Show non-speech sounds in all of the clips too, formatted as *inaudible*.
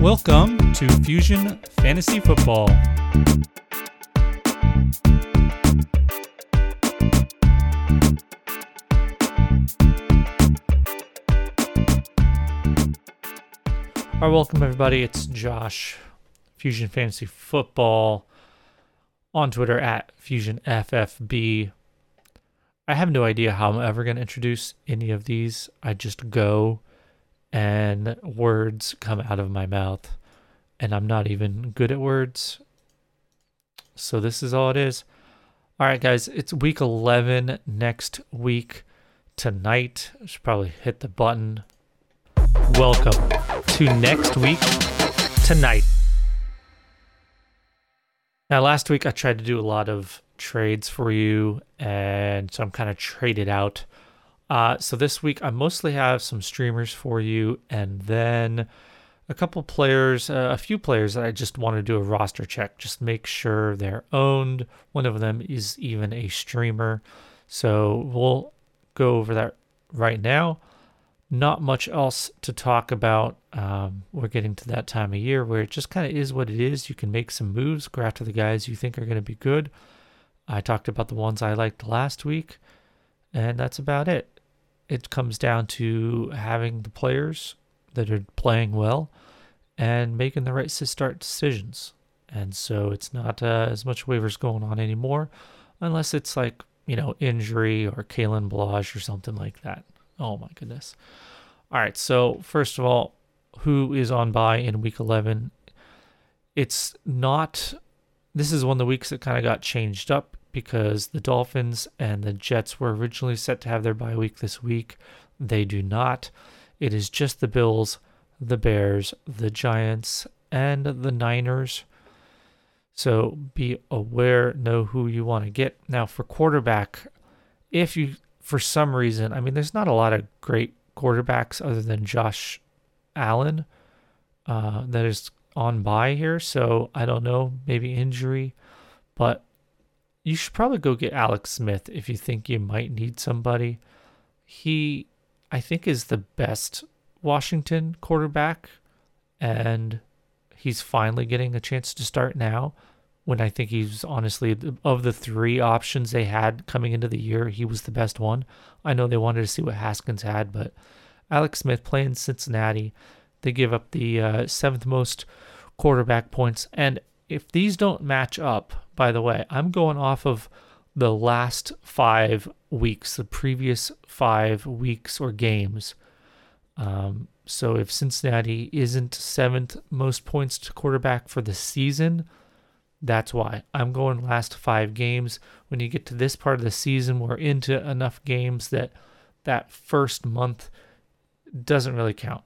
Welcome to Fusion Fantasy Football. All right, welcome everybody. It's Josh, Fusion Fantasy Football, on Twitter at FusionFFB. I have no idea how I'm ever going to introduce any of these. I just go and words come out of my mouth, and I'm not even good at words. So this is all it is. All right, guys, it's week 11 next week tonight. I should probably hit the button. Welcome to next week tonight. Now, last week I tried to do a lot of trades for you, and so I'm kind of traded out. Uh, so this week I mostly have some streamers for you, and then a couple players, uh, a few players that I just want to do a roster check, just make sure they're owned. One of them is even a streamer, so we'll go over that right now. Not much else to talk about. Um, we're getting to that time of year where it just kind of is what it is. You can make some moves, go after the guys you think are going to be good. I talked about the ones I liked last week, and that's about it. It comes down to having the players that are playing well and making the right start decisions. And so it's not uh, as much waivers going on anymore, unless it's like, you know, injury or Kalen Ballage or something like that. Oh my goodness. All right. So, first of all, who is on bye in week 11? It's not, this is one of the weeks that kind of got changed up because the Dolphins and the Jets were originally set to have their bye week this week. They do not. It is just the Bills, the Bears, the Giants, and the Niners. So be aware, know who you want to get. Now, for quarterback, if you for some reason, I mean, there's not a lot of great quarterbacks other than Josh Allen uh, that is on bye here. So I don't know, maybe injury, but you should probably go get Alex Smith if you think you might need somebody. He, I think, is the best Washington quarterback, and he's finally getting a chance to start now when I think he's honestly of the three options they had coming into the year, he was the best one. I know they wanted to see what Haskins had, but Alex Smith playing Cincinnati, they give up the uh, seventh most quarterback points. And if these don't match up, by the way, I'm going off of the last five weeks, the previous five weeks or games. Um, so if Cincinnati isn't seventh most points to quarterback for the season, that's why I'm going last five games. When you get to this part of the season, we're into enough games that that first month doesn't really count.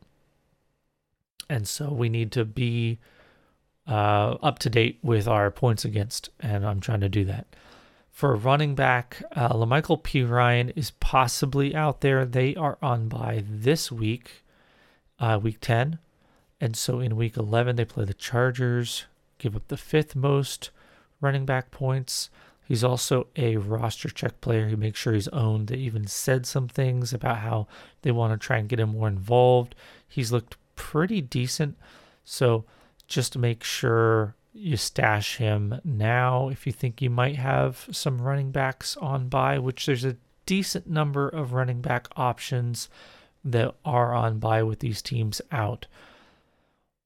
And so we need to be uh, up to date with our points against, and I'm trying to do that. For running back, uh, Perine is possibly out there. They are on bye this week, uh, week 10. And so in week 11, they play the Chargers, give up the fifth most running back points. He's also a roster check player. He makes sure he's owned. They even said some things about how they want to try and get him more involved. He's looked pretty decent. So just make sure you stash him now if you think you might have some running backs on bye, which there's a decent number of running back options that are on bye with these teams out.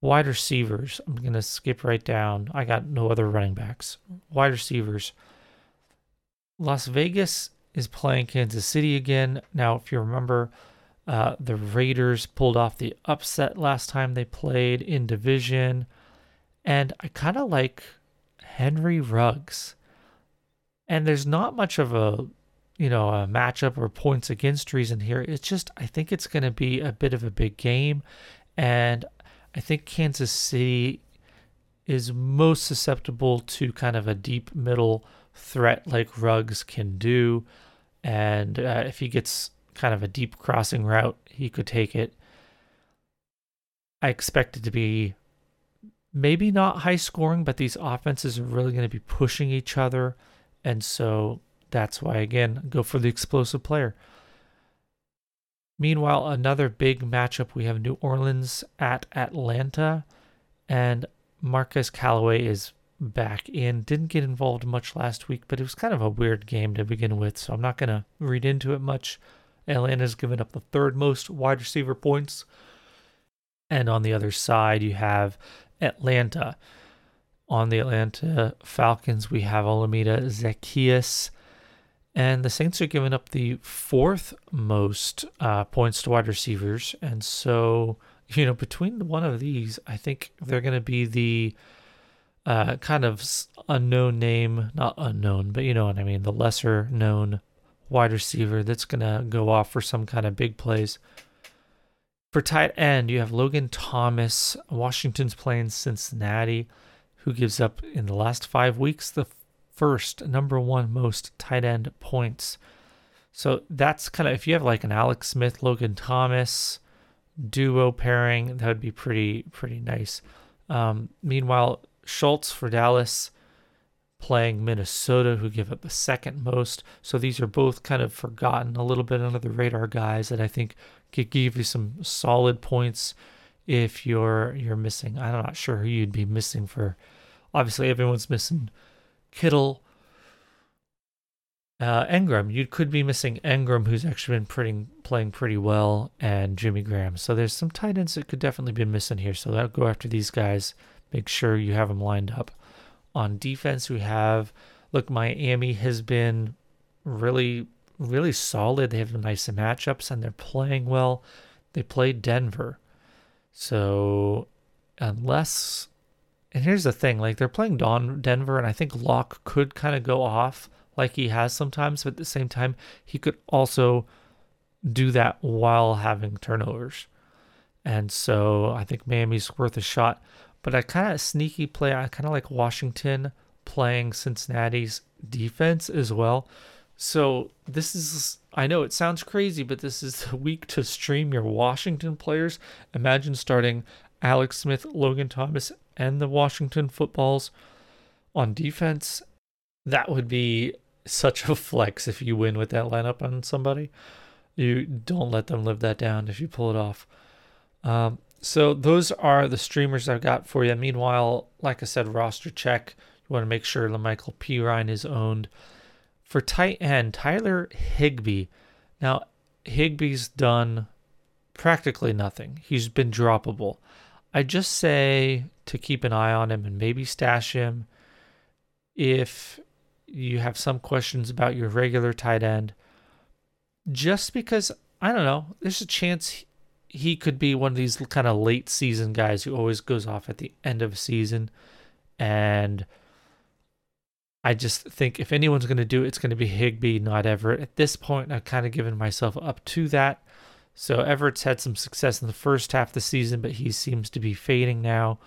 Wide receivers, I'm going to skip right down. I got no other running backs. Wide receivers. Las Vegas is playing Kansas City again. Now, if you remember, uh, the Raiders pulled off the upset last time they played in division. And I kind of like Henry Ruggs. And there's not much of a, you know, a matchup or points against reason here. It's just, I think it's going to be a bit of a big game. And I think Kansas City is most susceptible to kind of a deep middle threat like Ruggs can do. And uh, if he gets kind of a deep crossing route, he could take it. I expect it to be maybe not high scoring, but these offenses are really going to be pushing each other. And so that's why, again, go for the explosive player. Meanwhile, another big matchup we have New Orleans at Atlanta. And Marquez Callaway is back in. Didn't get involved much last week, but it was kind of a weird game to begin with, so I'm not going to read into it much. Atlanta's given up the third most wide receiver points. And on the other side, you have Atlanta. On the Atlanta Falcons, we have Olamide Zaccheaus. And the Saints are giving up the fourth most uh, points to wide receivers. And so, you know, between one of these, I think they're going to be the uh, kind of unknown name, not unknown, but you know what I mean, the lesser known wide receiver that's going to go off for some kind of big plays. For tight end, you have Logan Thomas. Washington's playing Cincinnati, who gives up in the last five weeks the first number one most tight end points. So that's kind of if you have like an Alex Smith, Logan Thomas duo pairing, that would be pretty pretty nice. Um, meanwhile, Schultz for Dallas playing Minnesota, who give up the second most. So these are both kind of forgotten, a little bit under the radar guys that I think could give you some solid points if you're you're missing. I'm not sure who you'd be missing for. Obviously, everyone's missing Kittle, uh, Engram. You could be missing Engram, who's actually been pretty, playing pretty well, and Jimmy Graham. So there's some tight ends that could definitely be missing here. So I'll go after these guys Make sure you have them lined up. On defense, we have look, Miami has been really, really solid. They have nice matchups and they're playing well. They played Denver. So, unless, and here's the thing like they're playing Don Denver, and I think Lock could kind of go off like he has sometimes, but at the same time, he could also do that while having turnovers. And so I think Miami's worth a shot. But I kind of sneaky play. I kind of like Washington playing Cincinnati's defense as well. So this is, I know it sounds crazy, but this is *laughs* the week to stream your Washington players. Imagine starting Alex Smith, Logan Thomas, and the Washington footballs on defense. That would be such a flex if you win with that lineup on somebody. You don't let them live that down if you pull it off. Um, so those are the streamers I've got for you. Meanwhile, like I said, roster check. You want to make sure La'Mical Perine is owned. For tight end, Tyler Higbee. Now, Higbee's done practically nothing. He's been droppable. I just say to keep an eye on him and maybe stash him if you have some questions about your regular tight end. Just because, I don't know, there's a chance he could be one of these kind of late season guys who always goes off at the end of a season. And I just think if anyone's going to do it, it's going to be Higbee, not Everett. At this point, I've kind of given myself up to that. So Everett's had some success in the first half of the season, but he seems to be fading now.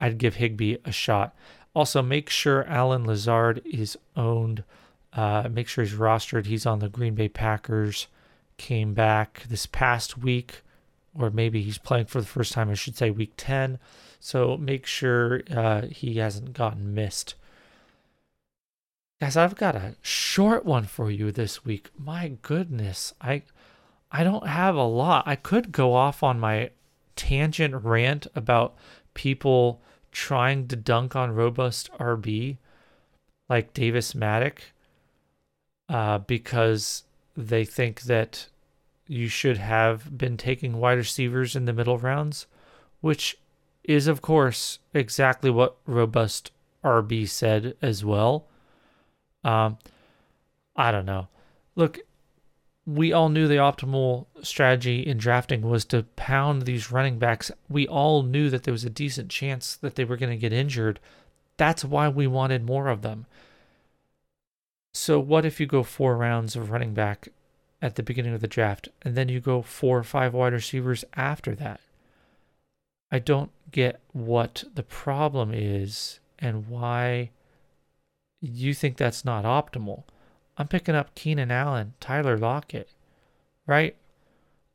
I'd give Higbee a shot. Also, make sure Allen Lazard is owned. Uh, make sure he's rostered. He's on the Green Bay Packers came back this past week, or maybe he's playing for the first time, I should say, week 10. So make sure uh, he hasn't gotten missed. Guys, I've got a short one for you this week. My goodness, I I don't have a lot. I could go off on my tangent rant about people trying to dunk on robust RB like Davis Mattek uh, because they think that you should have been taking wide receivers in the middle rounds, which is, of course, exactly what Robust RB said as well. Um, I don't know. Look, we all knew the optimal strategy in drafting was to pound these running backs. We all knew that there was a decent chance that they were going to get injured. That's why we wanted more of them. So, what if you go four rounds of running back at the beginning of the draft, and then you go four or five wide receivers after that. I don't get what the problem is and why you think that's not optimal. I'm picking up Keenan Allen, Tyler Lockett, right?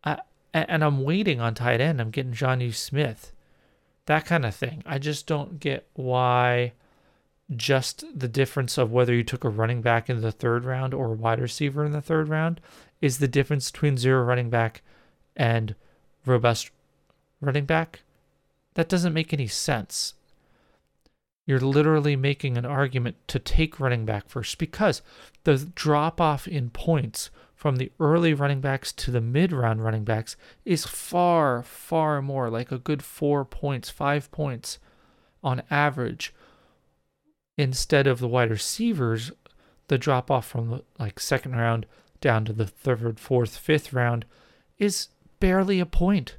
I, and I'm waiting on tight end. I'm getting Jonnu Smith, that kind of thing. I just don't get why just the difference of whether you took a running back in the third round or a wide receiver in the third round is the difference between zero running back and robust running back. That doesn't make any sense. You're literally making an argument to take running back first because the drop off in points from the early running backs to the mid round running backs is far, far more like a good four points, five points on average. Instead of the wide receivers, the drop off from the like second round down to the third, fourth, fifth round is barely a point.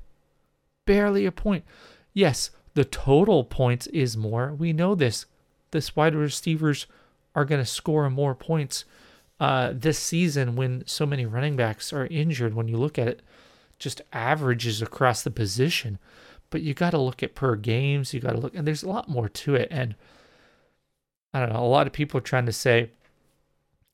Barely a point. Yes, the total points is more. We know this. This wide receivers are going to score more points uh, this season when so many running backs are injured. When you look at it, just averages across the position. But you got to look at per games. You got to look, and there's a lot more to it. And I don't know. A lot of people are trying to say.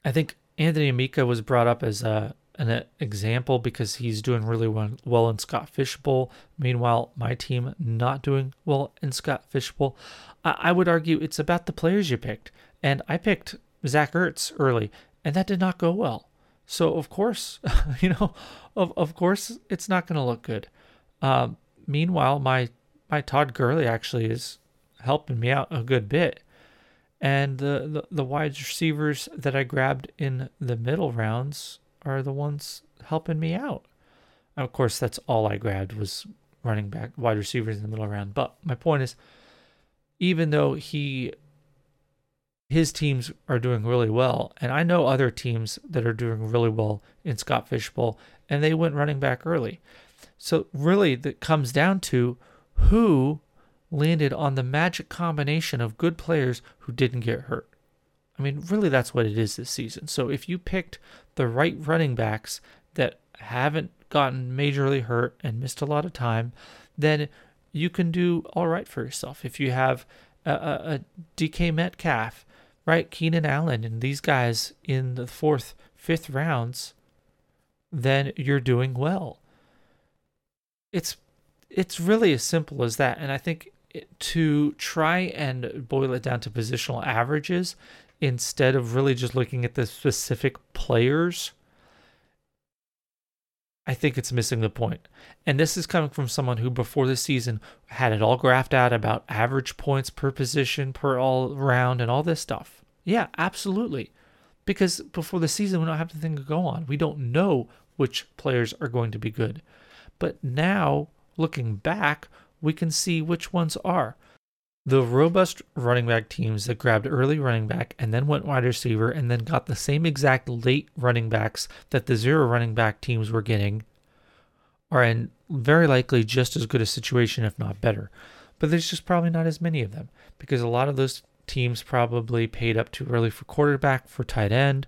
I think Anthony Amico was brought up as a an example because he's doing really well in Scott Fish Bowl. Meanwhile, my team not doing well in Scott Fish Bowl. I would argue it's about the players you picked. And I picked Zach Ertz early, and that did not go well. So of course, *laughs* you know, of of course, it's not going to look good. Um, meanwhile, my my Todd Gurley actually is helping me out a good bit, and the, the the wide receivers that I grabbed in the middle rounds are the ones helping me out. Of course, that's all I grabbed was running back, wide receivers in the middle round. But my point is, even though he his teams are doing really well, and I know other teams that are doing really well in Scott Fish Bowl, and they went running back early. So really, that comes down to who landed on the magic combination of good players who didn't get hurt. I mean, really, that's what it is this season. So if you picked the right running backs that haven't gotten majorly hurt and missed a lot of time, then you can do all right for yourself. If you have a, a, a DK Metcalf, right, Keenan Allen, and these guys in the fourth, fifth rounds, then you're doing well. It's it's really as simple as that, and I think to try and boil it down to positional averages instead of really just looking at the specific players, I think it's missing the point. And this is coming from someone who, before the season, had it all graphed out about average points per position, per all round, and all this stuff. Yeah, absolutely. Because before the season, we don't have anything to go on. We don't know which players are going to be good. But now, looking back, we can see which ones are. The robust running back teams that grabbed early running back and then went wide receiver and then got the same exact late running backs that the zero running back teams were getting are in very likely just as good a situation, if not better. But there's just probably not as many of them because a lot of those teams probably paid up too early for quarterback, for tight end.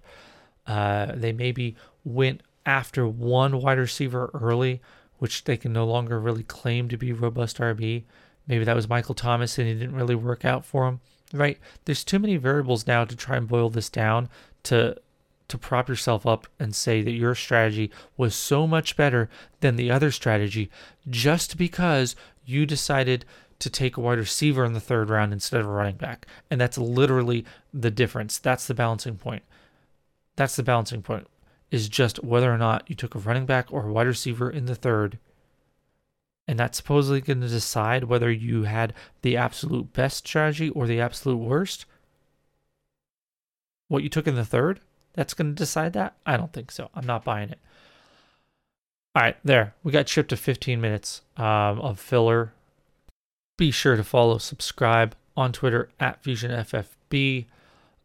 Uh, they maybe went after one wide receiver early, which they can no longer really claim to be robust RB. Maybe that was Michael Thomas and it didn't really work out for him, right? There's too many variables now to try and boil this down to to prop yourself up and say that your strategy was so much better than the other strategy just because you decided to take a wide receiver in the third round instead of a running back. And that's literally the difference. That's the balancing point. That's the balancing point is just whether or not you took a running back or a wide receiver in the third and that's supposedly going to decide whether you had the absolute best strategy or the absolute worst. What you took in the third, that's going to decide that? I don't think so. I'm not buying it. All right, there. We got chipped to 15 minutes um, of filler. Be sure to follow, subscribe on Twitter at FusionFFB.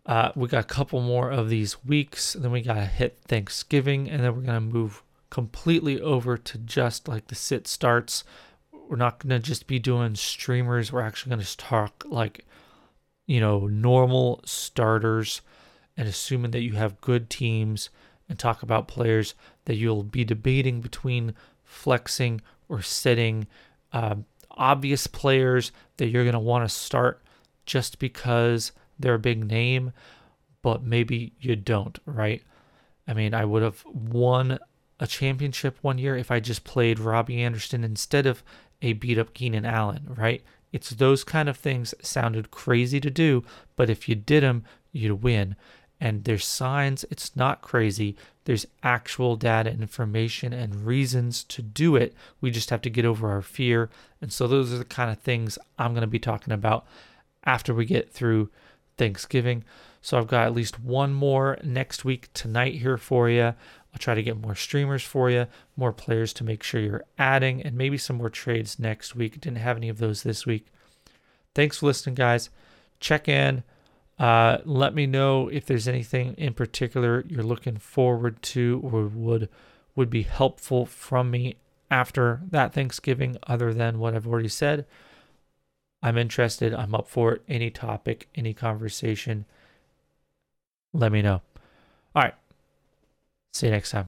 Uh, we got a couple more of these weeks. Then we got to hit Thanksgiving, and then we're going to move completely over to just like the sit starts. We're not going to just be doing streamers. We're actually going to talk like, you know, normal starters and assuming that you have good teams and talk about players that you'll be debating between flexing or sitting. Um, obvious players that you're going to want to start just because they're a big name, but maybe you don't, right? I mean, I would have won a championship one year if I just played Robbie Anderson instead of a beat up Keenan Allen, right? It's those kind of things sounded crazy to do, but if you did them, you'd win. and there's signs. It's not crazy. There's actual data, information, and reasons to do it. We just have to get over our fear. And so, those are the kind of things I'm going to be talking about after we get through Thanksgiving. So, I've got at least one more next week tonight here for you. I'll try to get more streamers for you, more players to make sure you're adding, and maybe some more trades next week. Didn't have any of those this week. Thanks for listening, guys. Check in. Uh, let me know if there's anything in particular you're looking forward to or would would be helpful from me after that Thanksgiving, other than what I've already said. I'm interested. I'm up for it. Any topic, any conversation. Let me know. All right. See you next time.